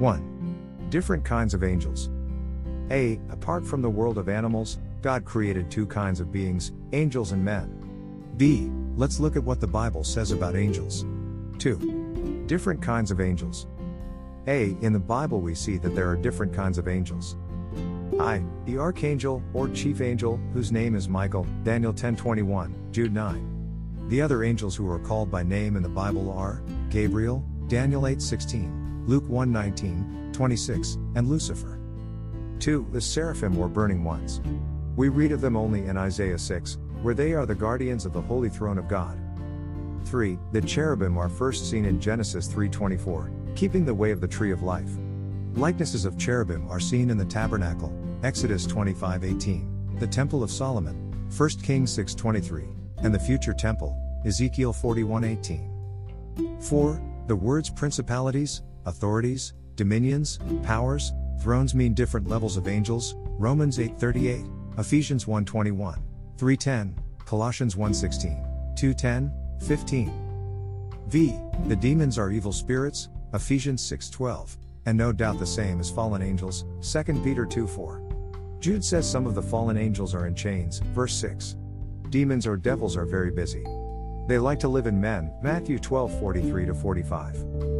1. Different kinds of angels. A. Apart from the world of animals, God created two kinds of beings, angels and men. B. Let's look at what the Bible says about angels. 2. Different kinds of angels. A. In the Bible, we see that there are different kinds of angels. I. The archangel, or chief angel, whose name is Michael, Daniel 10:21, Jude 9. The other angels who are called by name in the Bible are Gabriel, Daniel 8:16, Luke 1:19, 26, and Lucifer. 2. The seraphim or burning ones. We read of them only in Isaiah 6, where they are the guardians of the holy throne of God. 3. The cherubim are first seen in Genesis 3:24, keeping the way of the tree of life. Likenesses of cherubim are seen in the tabernacle, Exodus 25:18, the temple of Solomon, 1 Kings 6:23, and the future temple, Ezekiel 41:18. 4. The words principalities, authorities, dominions, powers, thrones mean different levels of angels, Romans 8:38, Ephesians 1:21, 3:10, Colossians 1:16, 2:10, 15. V. The demons are evil spirits, Ephesians 6:12, and no doubt the same as fallen angels, 2 Peter 2:4. Jude says some of the fallen angels are in chains, verse 6. Demons or devils are very busy. They like to live in men, Matthew 12:43 to 45.